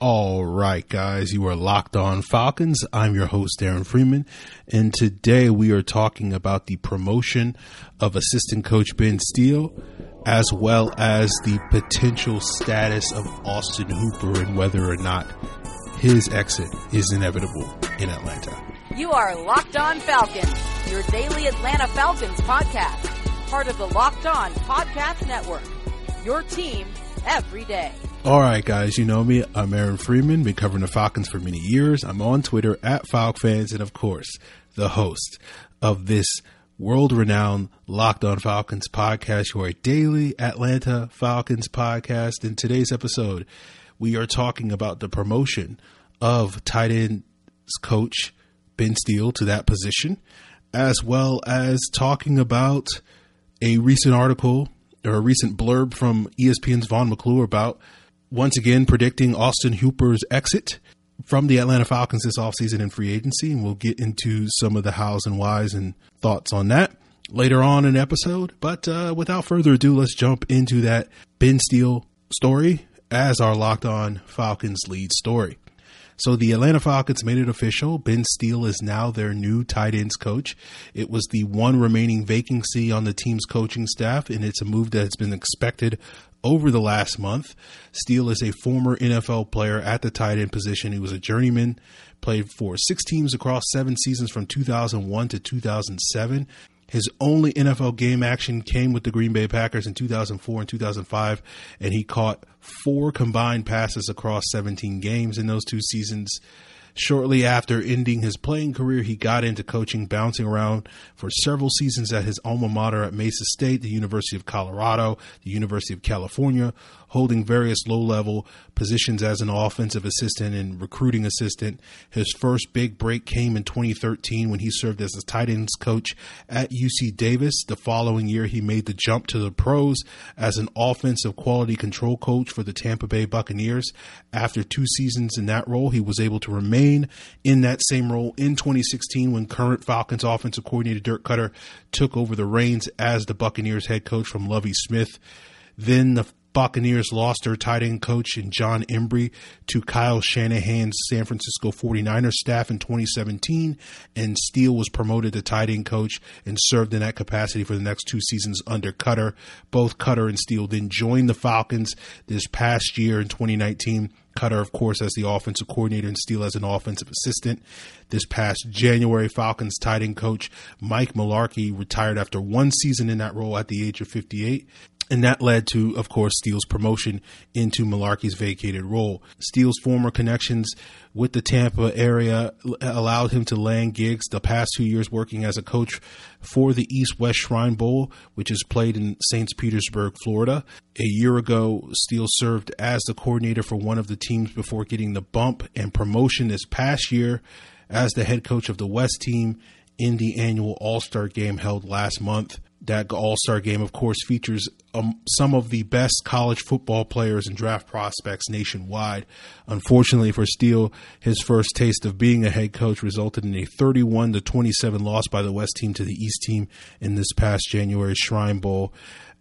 All right, guys, you are locked on Falcons. I'm your host, Aaron Freeman, and today we are talking about the promotion of assistant coach Ben Steele, as well as the potential status of Austin Hooper and whether or not his exit is inevitable in Atlanta. You are Locked On Falcons, your daily Atlanta Falcons podcast, part of the Locked On Podcast Network. Your team every day. All right, guys, you know me. I'm Aaron Freeman, been covering the Falcons for many years. I'm on Twitter at FalcFans, and of course, the host of this world renowned Locked On Falcons podcast, your daily Atlanta Falcons podcast. In today's episode, we are talking about the promotion of tight ends coach Ben Steele to that position, as well as talking about a recent article or a recent blurb from ESPN's Vaughn McClure about once again predicting Austin Hooper's exit from the Atlanta Falcons this offseason in free agency. And we'll get into some of the hows and whys and thoughts on that later on in episode. But uh, without further ado, let's jump into that Ben Steele story as our locked on Falcons lead story. So the Atlanta Falcons made it official. Ben Steele is now their new tight ends coach. It was the one remaining vacancy on the team's coaching staff, and it's a move that has been expected over the last month. Steele is a former NFL player at the tight end position. He was a journeyman, played for six teams across seven seasons from 2001 to 2007. His only NFL game action came with the Green Bay Packers in 2004 and 2005, and he caught four combined passes across 17 games in those two seasons. Shortly after ending his playing career, he got into coaching, bouncing around for several seasons at his alma mater at Mesa State, the University of Colorado, the University of California, holding various low level positions as an offensive assistant and recruiting assistant. His first big break came in 2013 when he served as a tight ends coach at UC Davis. The following year, he made the jump to the pros as an offensive quality control coach for the Tampa Bay Buccaneers. After two seasons in that role, he was able to remain in that same role in 2016 when current Falcons offensive coordinator Dirk Koetter took over the reins as the Buccaneers head coach from Lovie Smith. Then the Buccaneers lost their tight end coach in John Embree to Kyle Shanahan's San Francisco 49ers staff in 2017, and Steele was promoted to tight end coach and served in that capacity for the next two seasons under Koetter. Both Koetter and Steele then joined the Falcons this past year in 2019. Koetter, of course, as the offensive coordinator and Steele as an offensive assistant. This past January, Falcons tight end coach Mike Mularkey retired after one season in that role at the age of 58. And that led to, of course, Steele's promotion into Mularkey's vacated role. Steele's former connections with the Tampa area allowed him to land gigs the past two years working as a coach for the East West Shrine Bowl, which is played in St. Petersburg, Florida. A year ago, Steele served as the coordinator for one of the teams before getting the bump and promotion this past year as the head coach of the West team in the annual All Star game held last month that All Star game, of course, features um, some of the best college football players and draft prospects nationwide. Unfortunately for Steele, his first taste of being a head coach resulted in a 31 to 27 loss by the West team to the East team in this past January Shrine Bowl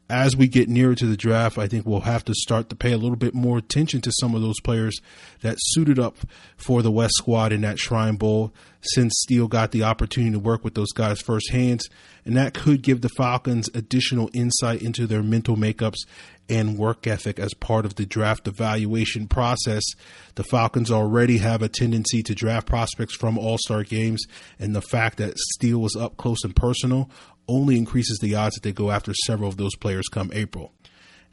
as we get nearer to the draft, I think we'll have to start to pay a little bit more attention to some of those players that suited up for the West squad in that Shrine Bowl since Steele got the opportunity to work with those guys firsthand. And that could give the Falcons additional insight into their mental makeups and work ethic as part of the draft evaluation process. The Falcons already have a tendency to draft prospects from all star games, and the fact that Steele was up close and personal only increases the odds that they go after several of those players come April.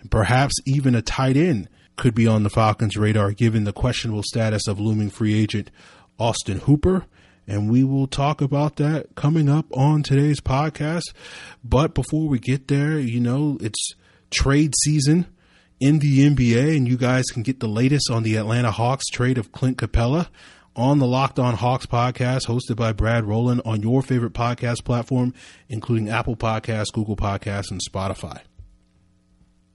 And perhaps even a tight end could be on the Falcons' radar given the questionable status of looming free agent Austin Hooper. And we will talk about that coming up on today's podcast. But before we get there, you know, it's trade season in the NBA, and you guys can get the latest on the Atlanta Hawks trade of Clint Capela on the Locked On Hawks podcast, hosted by Brad Rowland on your favorite podcast platform, including Apple Podcasts, Google Podcasts, and Spotify.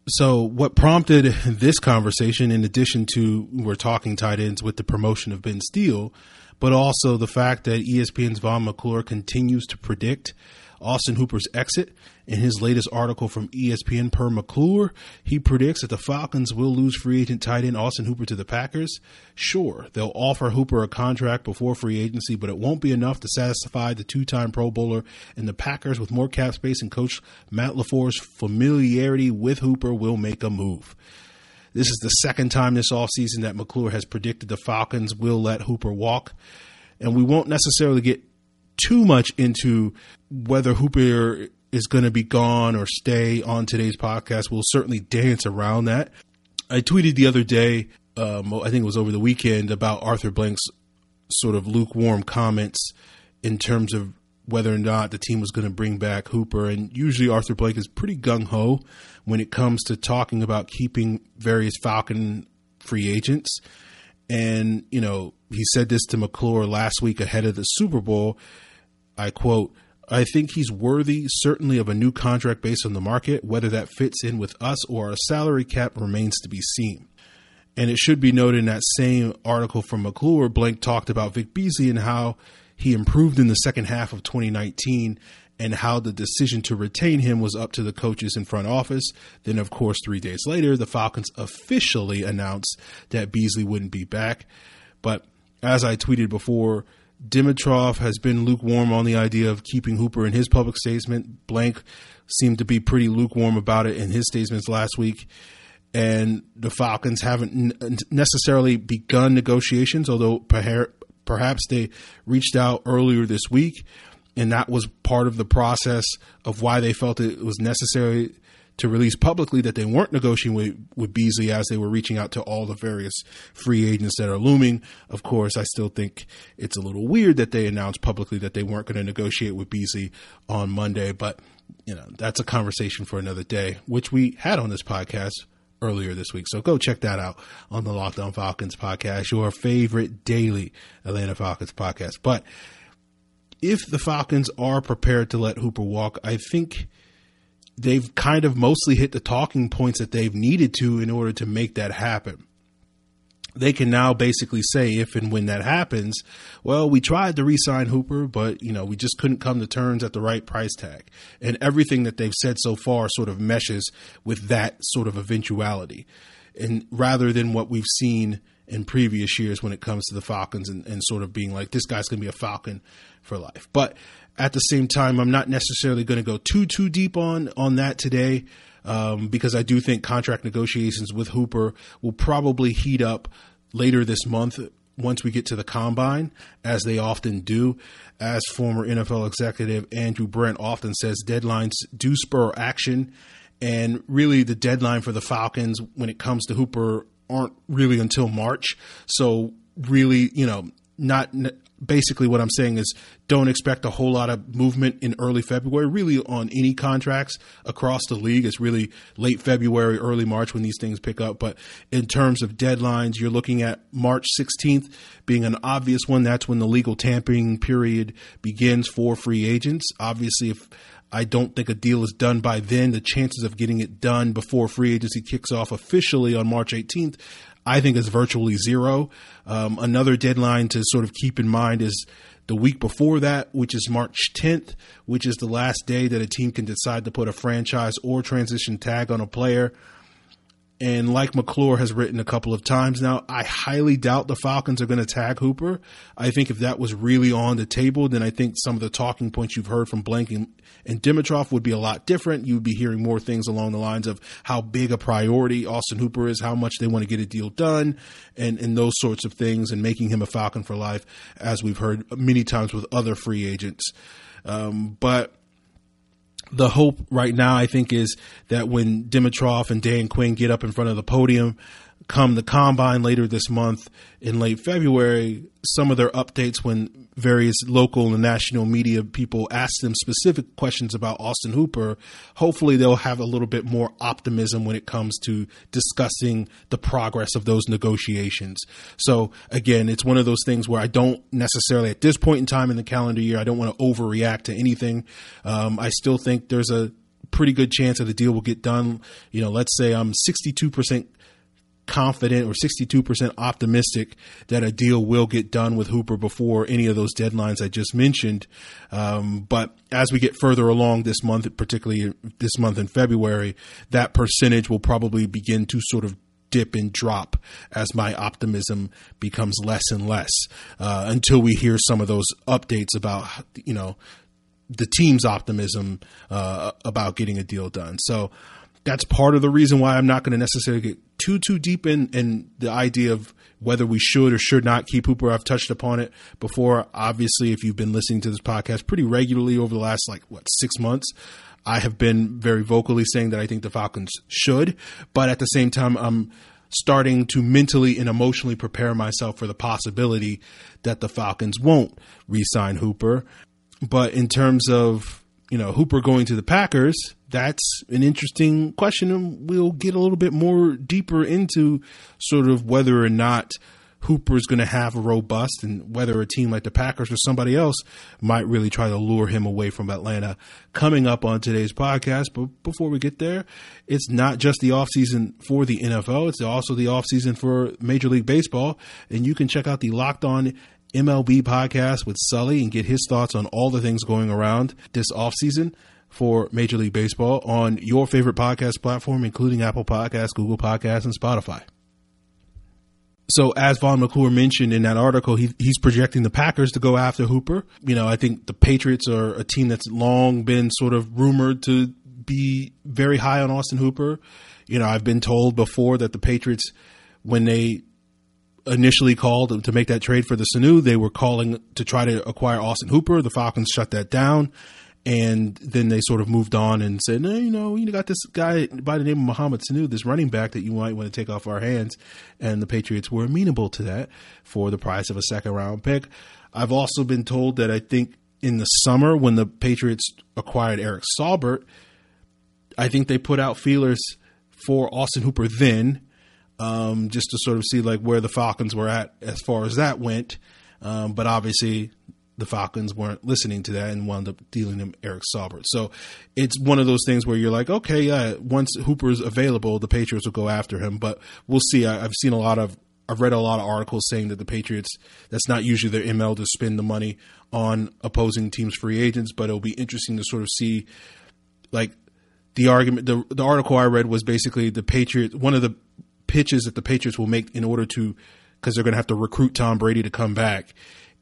So, what prompted this conversation, in addition to we're talking tight ends with the promotion of Ben Steele, but also the fact that ESPN's Vaughn McClure continues to predict Austin Hooper's exit In his latest article from ESPN per McClure, he predicts that the Falcons will lose free agent tight end Austin Hooper to the Packers. Sure, they'll offer Hooper a contract before free agency, but it won't be enough to satisfy the two time Pro Bowler and the Packers with more cap space and coach Matt LaFleur's familiarity with Hooper will make a move. This is the second time this offseason that McClure has predicted the Falcons will let Hooper walk. And we won't necessarily get too much into whether Hooper is going to be gone or stay on today's podcast. We'll certainly dance around that. I tweeted the other day, um, I think it was over the weekend, about Arthur Blank's sort of lukewarm comments in terms of whether or not the team was going to bring back Hooper. And usually Arthur Blank is pretty gung ho when it comes to talking about keeping various Falcon free agents. And, you know, he said this to McClure last week ahead of the Super Bowl. I quote, I think he's worthy, certainly, of a new contract based on the market. Whether that fits in with us or a salary cap remains to be seen. And it should be noted in that same article from McClure, Blank talked about Vic Beasley and how he improved in the second half of 2019 and how the decision to retain him was up to the coaches in front office. Then, of course, three days later, the Falcons officially announced that Beasley wouldn't be back. But as I tweeted before, Dimitroff has been lukewarm on the idea of keeping Hooper in his public statement. Blank seemed to be pretty lukewarm about it in his statements last week. And the Falcons haven't necessarily begun negotiations, although perhaps they reached out earlier this week. And that was part of the process of why they felt it was necessary to release publicly that they weren't negotiating with, with Beasley as they were reaching out to all the various free agents that are looming. Of course, I still think it's a little weird that they announced publicly that they weren't going to negotiate with Beasley on Monday, but you know, that's a conversation for another day, which we had on this podcast earlier this week. So go check that out on the Locked On Falcons podcast, your favorite daily Atlanta Falcons podcast. But if the Falcons are prepared to let Hooper walk, I think they've kind of mostly hit the talking points that they've needed to in order to make that happen. They can now basically say if and when that happens, well, we tried to re-sign Hooper, but you know we just couldn't come to terms at the right price tag, and everything that they've said so far sort of meshes with that sort of eventuality, and rather than what we've seen in previous years when it comes to the Falcons and, and sort of being like this guy's going to be a Falcon for life. But at the same time, I'm not necessarily going to go too too deep on on that today. Um, because I do think contract negotiations with Hooper will probably heat up later this month once we get to the combine, as they often do. As former NFL executive Andrew Brandt often says, deadlines do spur action. And really, the deadline for the Falcons when it comes to Hooper aren't really until March. So, really, you know, not basically what I'm saying is don't expect a whole lot of movement in early February, really on any contracts across the league. It's really late February, early March when these things pick up. But in terms of deadlines, you're looking at March 16th being an obvious one. That's when the legal tampering period begins for free agents. Obviously, if I don't think a deal is done by then. The chances of getting it done before free agency kicks off officially on March 18th I think is virtually zero. Um, another deadline to sort of keep in mind is the week before that, which is March 10th, which is the last day that a team can decide to put a franchise or transition tag on a player. And like McClure has written a couple of times now, I highly doubt the Falcons are going to tag Hooper. I think if that was really on the table, then I think some of the talking points you've heard from Blank and, and Dimitroff would be a lot different. You'd be hearing more things along the lines of how big a priority Austin Hooper is, how much they want to get a deal done, and, and those sorts of things, and making him a Falcon for life, as we've heard many times with other free agents. Um, but the hope right now, I think, is that when Dimitroff and Dan Quinn get up in front of the podium, come the combine later this month in late February, some of their updates when various local and national media people ask them specific questions about Austin Hooper, hopefully they'll have a little bit more optimism when it comes to discussing the progress of those negotiations. So again, it's one of those things where I don't necessarily at this point in time in the calendar year, I don't want to overreact to anything. Um, I still think there's a pretty good chance that the deal will get done. You know, let's say I'm 62% confident or 62% optimistic that a deal will get done with Hooper before any of those deadlines I just mentioned. Um, but as we get further along this month, particularly this month in February, that percentage will probably begin to sort of dip and drop as my optimism becomes less and less uh, until we hear some of those updates about you know the team's optimism uh, about getting a deal done. So that's part of the reason why I'm not going to necessarily get too too deep in in the idea of whether we should or should not keep Hooper. I've touched upon it before. Obviously, if you've been listening to this podcast pretty regularly over the last like what six months, I have been very vocally saying that I think the Falcons should, but at the same time, I'm starting to mentally and emotionally prepare myself for the possibility that the Falcons won't re-sign Hooper. But in terms of you know Hooper going to the Packers, that's an interesting question, and we'll get a little bit more deeper into sort of whether or not Hooper's going to have a robust and whether a team like the Packers or somebody else might really try to lure him away from Atlanta. Coming up on today's podcast, but before we get there, it's not just the offseason for the NFL, it's also the offseason for Major League Baseball. And you can check out the Locked On MLB podcast with Sully and get his thoughts on all the things going around this offseason for Major League Baseball on your favorite podcast platform, including Apple Podcasts, Google Podcasts, and Spotify. So as Vaughn McClure mentioned in that article, he, he's projecting the Packers to go after Hooper. You know, I think the Patriots are a team that's long been sort of rumored to be very high on Austin Hooper. You know, I've been told before that the Patriots, when they initially called to make that trade for the Sanu, they were calling to try to acquire Austin Hooper. The Falcons shut that down and then they sort of moved on and said, no, you know, you got this guy by the name of Mohamed Sanu, this running back that you might want to take off our hands. And the Patriots were amenable to that for the price of a second round pick. I've also been told that I think in the summer when the Patriots acquired Eric Saubert, I think they put out feelers for Austin Hooper then, um, just to sort of see like where the Falcons were at as far as that went. Um, but obviously the Falcons weren't listening to that and wound up dealing him Eric Saubert. So it's one of those things where you're like, okay, yeah, once Hooper's available, the Patriots will go after him. But we'll see. I, I've seen a lot of I've read a lot of articles saying that the Patriots, that's not usually their ML to spend the money on opposing teams' free agents, but it'll be interesting to sort of see, like, the argument, the, the article I read was basically the Patriots, one of the pitches that the Patriots will make in order to, because they're going to have to recruit Tom Brady to come back,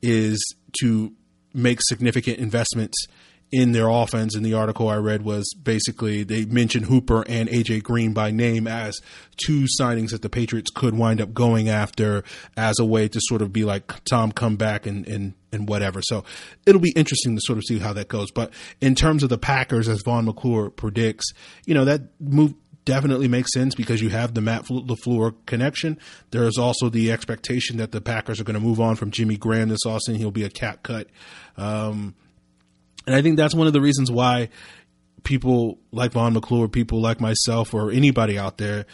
is to make significant investments in their offense. And the article I read was basically they mentioned Hooper and AJ Green by name as two signings that the Patriots could wind up going after as a way to sort of be like Tom come back and and and whatever. So it'll be interesting to sort of see how that goes. But in terms of the Packers, as Vaughn McClure predicts, you know that move definitely makes sense because you have the Matt LaFleur connection. There is also the expectation that the Packers are going to move on from Jimmy Graham this offseason. He'll be a cap cut. Um, and I think that's one of the reasons why people like Vaughn McClure, people like myself, or anybody out there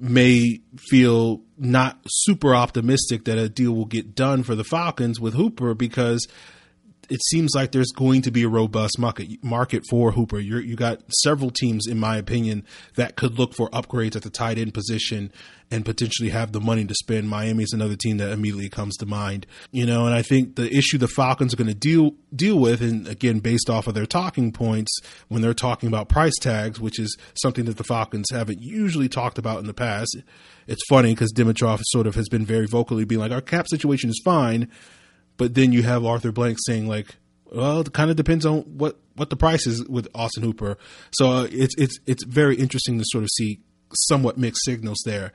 may feel not super optimistic that a deal will get done for the Falcons with Hooper because – it seems like there's going to be a robust market market for Hooper. You're, you got several teams, in my opinion, that could look for upgrades at the tight end position and potentially have the money to spend. Miami is another team that immediately comes to mind. You know, and I think the issue the Falcons are going to deal deal with, and again, based off of their talking points when they're talking about price tags, which is something that the Falcons haven't usually talked about in the past. It's funny because Dimitroff sort of has been very vocally being like, our cap situation is fine but then you have Arthur Blank saying like, well, it kind of depends on what what the price is with Austin Hooper. So uh, it's it's it's very interesting to sort of see somewhat mixed signals there.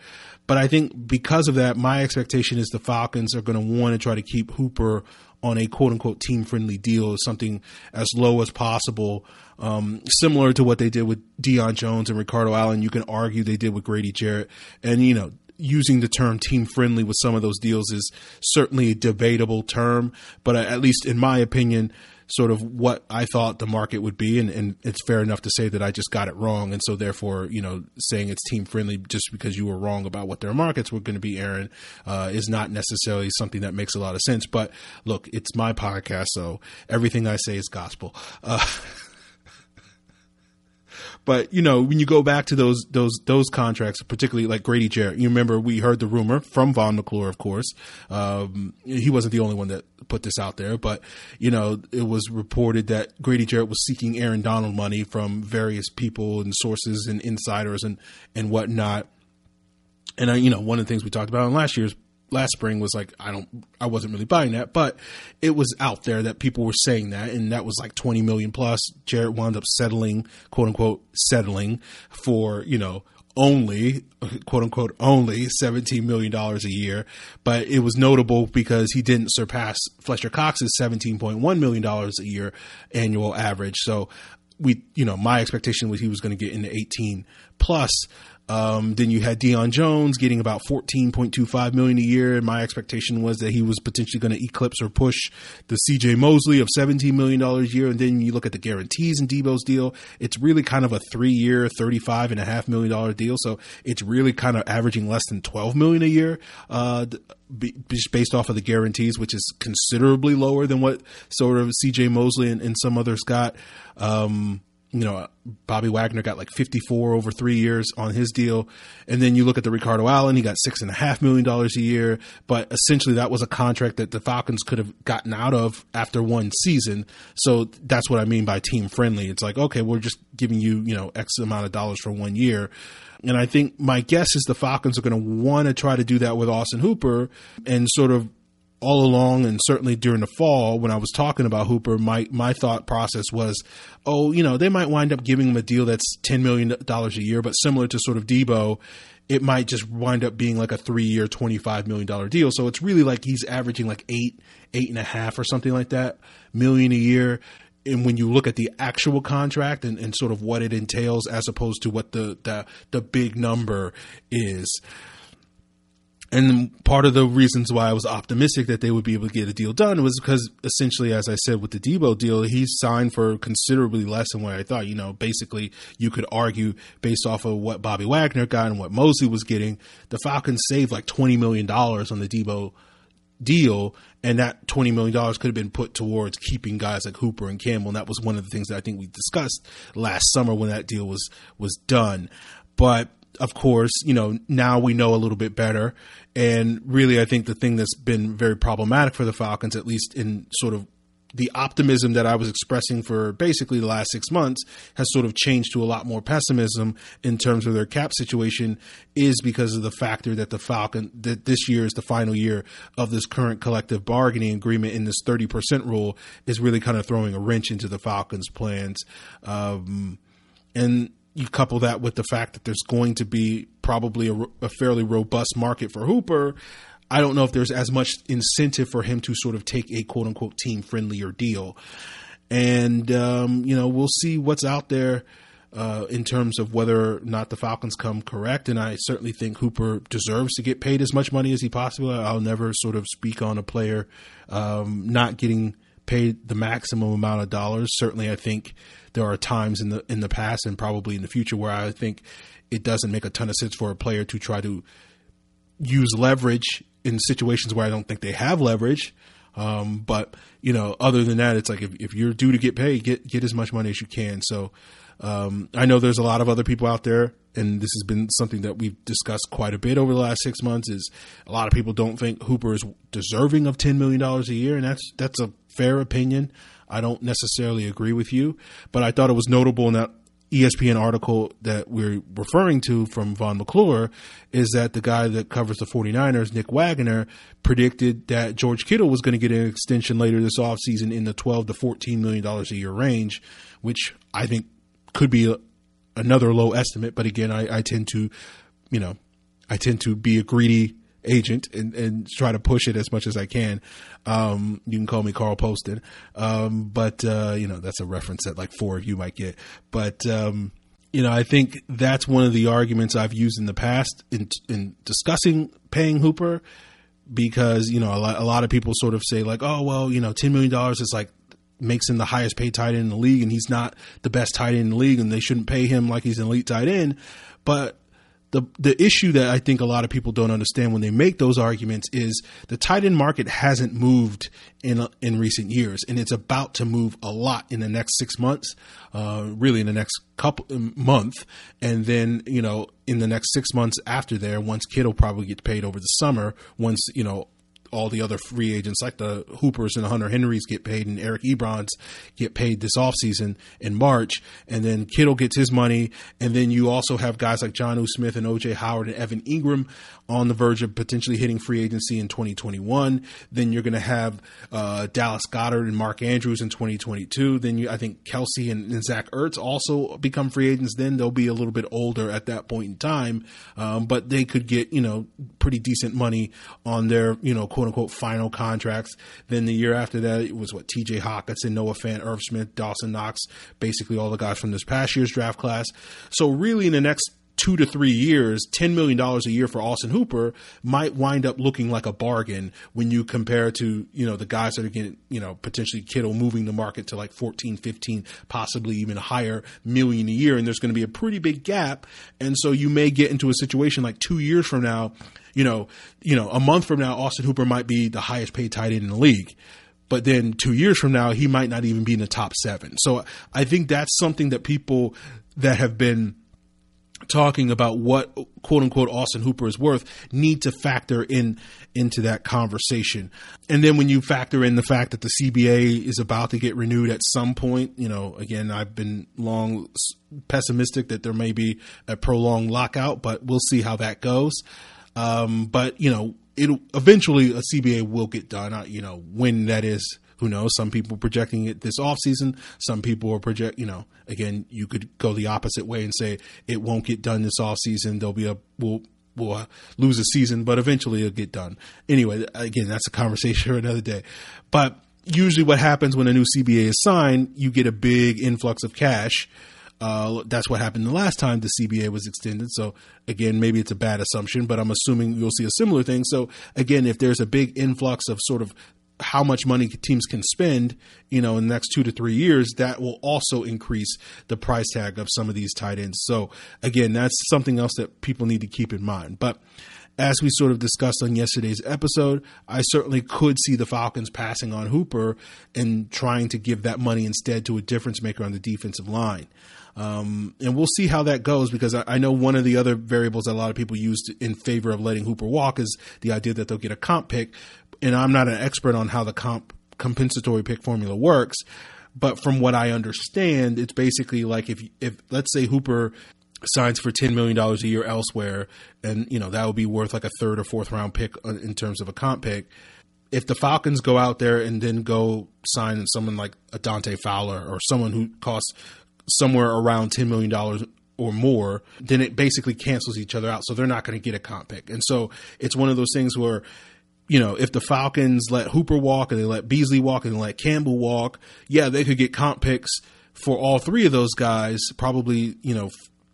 But I think because of that, my expectation is the Falcons are going to want to try to keep Hooper on a quote unquote team friendly deal, something as low as possible, um, similar to what they did with Deion Jones and Ricardo Allen. You can argue they did with Grady Jarrett, and you know using the term team friendly with some of those deals is certainly a debatable term, but at least in my opinion, sort of what I thought the market would be, and, and, it's fair enough to say that I just got it wrong, and so therefore, you know, saying it's team friendly just because you were wrong about what their markets were going to be, Aaron, uh, is not necessarily something that makes a lot of sense. But look, it's my podcast, so everything I say is gospel. Uh, But you know, when you go back to those those those contracts, particularly like Grady Jarrett, you remember we heard the rumor from Vaughn McClure, of course. Um, he wasn't the only one that put this out there, but you know, it was reported that Grady Jarrett was seeking Aaron Donald money from various people and sources and insiders and and whatnot. And I, you know, one of the things we talked about in last year's last spring was like I don't I wasn't really buying that, but it was out there that people were saying that and that was like 20 million plus. Jarrett wound up settling, quote unquote, settling for, you know, only quote unquote only 17 million dollars a year, but it was notable because he didn't surpass Fletcher Cox's 17.1 million dollars a year annual average. So we, you know, my expectation was he was going to get into 18 plus. Um, then you had Deion Jones getting about 14.25 million a year. And my expectation was that he was potentially going to eclipse or push the CJ Mosley of 17 million dollars a year. And then you look at the guarantees in Debo's deal. It's really kind of a three year, 35 and a half million dollar deal. So it's really kind of averaging less than 12 million a year, uh, based off of the guarantees, which is considerably lower than what sort of CJ Mosley and, and some others got. Um, you know, Bobby Wagner got like 54 over three years on his deal. And then you look at the Ricardo Allen, he got six and a half million dollars a year. But essentially that was a contract that the Falcons could have gotten out of after one season. So that's what I mean by team friendly. It's like, okay, we're just giving you, you know, X amount of dollars for one year. And I think my guess is the Falcons are going to want to try to do that with Austin Hooper and sort of all along and certainly during the fall when I was talking about Hooper, my my thought process was, oh, you know, they might wind up giving him a deal that's ten million dollars a year, but similar to sort of Debo, it might just wind up being like a three year, twenty five million dollar deal. So it's really like he's averaging like eight, eight and a half or something like that million a year. And when you look at the actual contract and, and sort of what it entails as opposed to what the, the the big number is. And part of the reasons why I was optimistic that they would be able to get a deal done was because essentially, as I said with the Debo deal, he signed for considerably less than what I thought. You know, basically, you could argue based off of what Bobby Wagner got and what Mosley was getting, the Falcons saved like $20 million on the Debo deal, and that $20 million could have been put towards keeping guys like Hooper and Campbell. And that was one of the things that I think we discussed last summer when that deal was, was done. But of course, you know, now we know a little bit better. And really, I think the thing that's been very problematic for the Falcons, at least in sort of the optimism that I was expressing for basically the last six months has sort of changed to a lot more pessimism in terms of their cap situation is because of the factor that the Falcon that this year is the final year of this current collective bargaining agreement in this 30% rule is really kind of throwing a wrench into the Falcons plans. Um, and you couple that with the fact that there's going to be probably a, a, fairly robust market for Hooper. I don't know if there's as much incentive for him to sort of take a quote unquote team friendlier deal. And, um, you know, we'll see what's out there uh, in terms of whether or not the Falcons come correct. And I certainly think Hooper deserves to get paid as much money as he possibly. I'll never sort of speak on a player um, not getting paid the maximum amount of dollars. Certainly, I think there are times in the in the past and probably in the future where I think it doesn't make a ton of sense for a player to try to use leverage in situations where I don't think they have leverage. Um, but you know, other than that, it's like if, if you're due to get paid, get get as much money as you can. So um, I know there's a lot of other people out there, and this has been something that we've discussed quite a bit over the last six months. Is a lot of people don't think Hooper is deserving of ten million dollars a year, and that's that's a fair opinion. I don't necessarily agree with you, but I thought it was notable in that ESPN article that we're referring to from Vaughn McClure is that the guy that covers the 49ers, Nick Wagoner, predicted that George Kittle was going to get an extension later this offseason in the 12 to 14 million dollars a year range, which I think could be a, another low estimate. But again, I, I tend to, you know, I tend to be a greedy agent and, and try to push it as much as I can. Um, you can call me Carl Poston. Um, but, uh, you know, that's a reference that like four of you might get. But, um, you know, I think that's one of the arguments I've used in the past in, in discussing paying Hooper because, you know, a lot, a lot of people sort of say like, oh, well, you know, $10 million is like, makes him the highest paid tight end in the league and he's not the best tight end in the league and they shouldn't pay him like he's an elite tight end. But the the issue that I think a lot of people don't understand when they make those arguments is the tight end market hasn't moved in in recent years, and it's about to move a lot in the next six months, uh, really in the next couple um, month, and then you know in the next six months after there, once Kittle probably gets paid over the summer, once you know all the other free agents like the Hoopers and the Hunter Henrys get paid and Eric Ebrons get paid this offseason in March. And then Kittle gets his money. And then you also have guys like Jonnu Smith and OJ Howard and Evan Engram on the verge of potentially hitting free agency in 2021. Then you're going to have uh, Dallas Goedert and Mark Andrews in 2022. Then you, I think Kelce and, and, Zach Ertz also become free agents. Then they'll be a little bit older at that point in time, um, but they could get you know pretty decent money on their you know quote unquote final contracts. Then the year after that it was what T.J. Hockenson, Noah Fant, Irv Smith, Dawson Knox, basically all the guys from this past year's draft class. So really in the next two to three years, $10 million a year for Austin Hooper might wind up looking like a bargain when you compare to, you know, the guys that are getting, you know, potentially Kittle moving the market to like 14, 15, possibly even higher million a year. And there's going to be a pretty big gap. And so you may get into a situation like two years from now, you know, you know, a month from now, Austin Hooper might be the highest paid tight end in the league but then two years from now he might not even be in the top seven. So I think that's something that people that have been talking about what quote unquote Austin Hooper is worth need to factor in into that conversation. And then when you factor in the fact that the CBA is about to get renewed at some point, you know, again, I've been long pessimistic that there may be a prolonged lockout, but we'll see how that goes. Um, but you know, it'll eventually a CBA will get done. You know, when that is who knows? Some people projecting it this off season. Some people are project. You know, again, you could go the opposite way and say it won't get done this off season. There'll be a we'll we'll uh, lose a season, but eventually it'll get done. Anyway, again, that's a conversation for another day. But usually, what happens when a new CBA is signed, you get a big influx of cash. Uh, that's what happened the last time the CBA was extended. So again, maybe it's a bad assumption, but I'm assuming you'll see a similar thing. So again, if there's a big influx of sort of how much money teams can spend, you know, in the next two to three years, that will also increase the price tag of some of these tight ends. So again, that's something else that people need to keep in mind. But as we sort of discussed on yesterday's episode, I certainly could see the Falcons passing on Hooper and trying to give that money instead to a difference maker on the defensive line. Um, and we'll see how that goes because I, I, know one of the other variables that a lot of people used in favor of letting Hooper walk is the idea that they'll get a comp pick and I'm not an expert on how the comp compensatory pick formula works, but from what I understand, it's basically like if if let's say Hooper signs for ten million dollars a year elsewhere, and you know that would be worth like a third or fourth round pick in terms of a comp pick. If the Falcons go out there and then go sign someone like a Dante Fowler or someone who costs somewhere around ten million dollars or more, then it basically cancels each other out. So they're not going to get a comp pick. And so it's one of those things where you know, if the Falcons let Hooper walk and they let Beasley walk and they let Campbell walk, yeah, they could get comp picks for all three of those guys, probably, you know,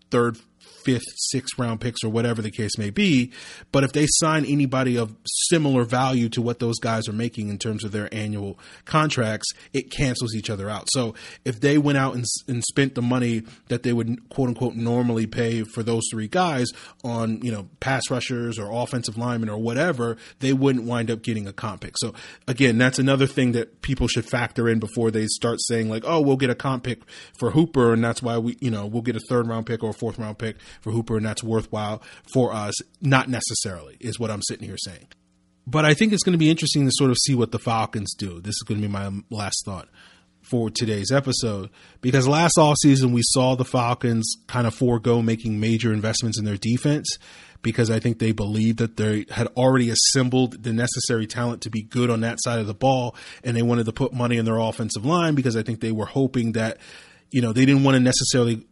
third, fifth, sixth round picks or whatever the case may be. But if they sign anybody of similar value to what those guys are making in terms of their annual contracts, it cancels each other out. So if they went out and, and spent the money that they would quote unquote normally pay for those three guys on, you know, pass rushers or offensive linemen or whatever, they wouldn't wind up getting a comp pick. So again, that's another thing that people should factor in before they start saying like, oh, we'll get a comp pick for Hooper and that's why we, you know, we'll get a third round pick or a fourth round pick for Hooper, and that's worthwhile for us. Not necessarily, is what I'm sitting here saying. But I think it's going to be interesting to sort of see what the Falcons do. This is going to be my last thought for today's episode because last offseason we saw the Falcons kind of forego making major investments in their defense because I think they believed that they had already assembled the necessary talent to be good on that side of the ball and they wanted to put money in their offensive line because I think they were hoping that you know they didn't want to necessarily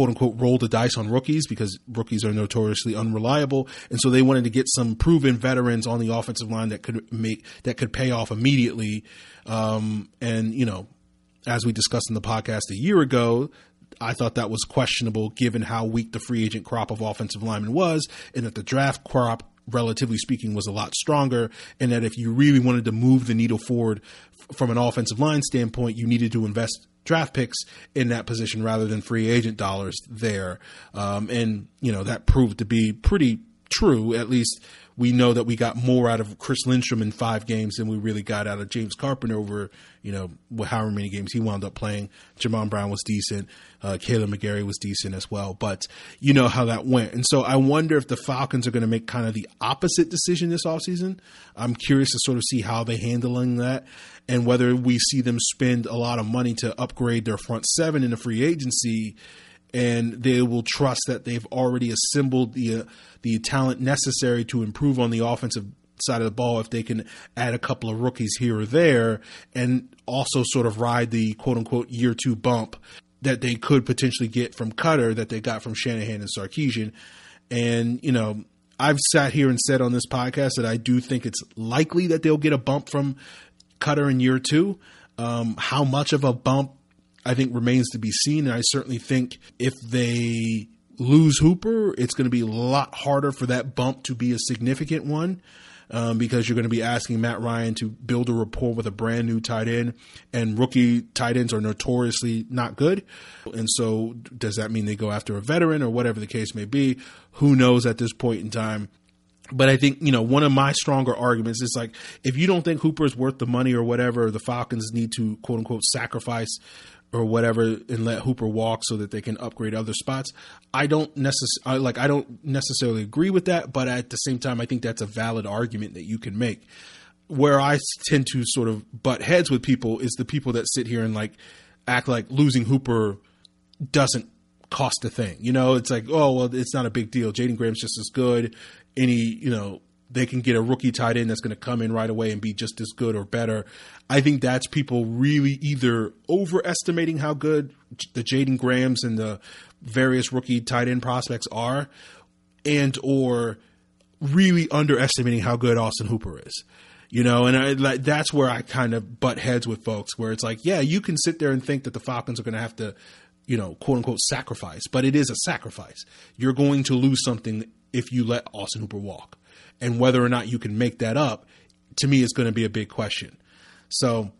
quote unquote roll the dice on rookies because rookies are notoriously unreliable. And so they wanted to get some proven veterans on the offensive line that could make, that could pay off immediately. Um, and, you know, as we discussed in the podcast a year ago, I thought that was questionable given how weak the free agent crop of offensive linemen was and that the draft crop relatively speaking, was a lot stronger, and that if you really wanted to move the needle forward f- from an offensive line standpoint, you needed to invest draft picks in that position rather than free agent dollars there. Um, and, you know, that proved to be pretty true, at least we know that we got more out of Chris Lindstrom in five games than we really got out of James Carpenter over, you know, however many games he wound up playing. Jamon Brown was decent. Uh, Kaleb McGary was decent as well. But you know how that went. And so I wonder if the Falcons are going to make kind of the opposite decision this offseason. I'm curious to sort of see how they're handling that and whether we see them spend a lot of money to upgrade their front seven in the free agency and they will trust that they've already assembled the uh, the talent necessary to improve on the offensive side of the ball if they can add a couple of rookies here or there and also sort of ride the quote unquote year two bump that they could potentially get from Koetter that they got from Shanahan and Sarkisian. And, you know, I've sat here and said on this podcast that I do think it's likely that they'll get a bump from Koetter in year two. Um, how much of a bump I think remains to be seen. And I certainly think if they lose Hooper, it's going to be a lot harder for that bump to be a significant one. Um, because you're going to be asking Matt Ryan to build a rapport with a brand new tight end, and rookie tight ends are notoriously not good. And so, does that mean they go after a veteran or whatever the case may be? Who knows at this point in time? But I think, you know, one of my stronger arguments is like, if you don't think Hooper is worth the money or whatever, the Falcons need to quote unquote sacrifice or whatever and let Hooper walk so that they can upgrade other spots. I don't necessarily like I don't necessarily agree with that, but at the same time I think that's a valid argument that you can make. Where I tend to sort of butt heads with people is the people that sit here and like act like losing Hooper doesn't cost a thing. You know, it's like, oh well, it's not a big deal. Jaeden Graham's just as good. Any, you know, they can get a rookie tight end that's going to come in right away and be just as good or better. I think that's people really either overestimating how good the Jaeden Grahams and the various rookie tight end prospects are, and or really underestimating how good Austin Hooper is. You know, and I, like, that's where I kind of butt heads with folks, where it's like, yeah, you can sit there and think that the Falcons are going to have to, you know, quote unquote sacrifice, but it is a sacrifice. You're going to lose something if you let Austin Hooper walk and whether or not you can make that up to me is going to be a big question. So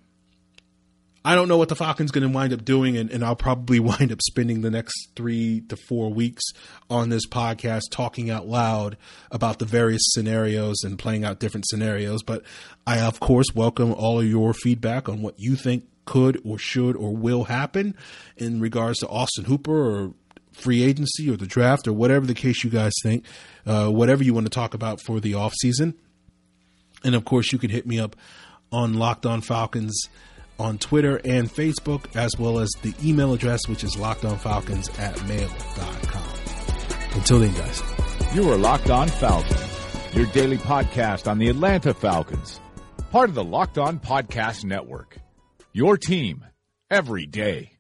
I don't know what the Falcons going to wind up doing, and, and, I'll probably wind up spending the next three to four weeks on this podcast talking out loud about the various scenarios and playing out different scenarios. But I, of course, welcome all of your feedback on what you think could or should or will happen in regards to Austin Hooper or free agency or the draft or whatever the case you guys think, uh, whatever you want to talk about for the off season. And of course, you can hit me up on Locked On Falcons on Twitter and Facebook, as well as the email address, which is lockedonfalcons at mail.com. Until then, guys. You are Locked On Falcons, your daily podcast on the Atlanta Falcons, part of the Locked On Podcast Network. Your team every day.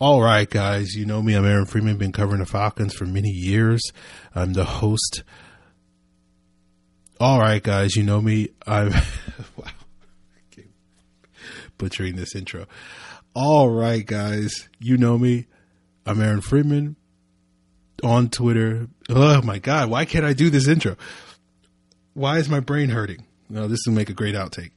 All right, guys, you know me. I'm Aaron Freeman. Been covering the Falcons for many years. I'm the host. All right, guys, you know me. I'm wow, butchering this intro. All right, guys, you know me. I'm Aaron Freeman on Twitter. Oh my God, why can't I do this intro? Why is my brain hurting? No, this will make a great outtake.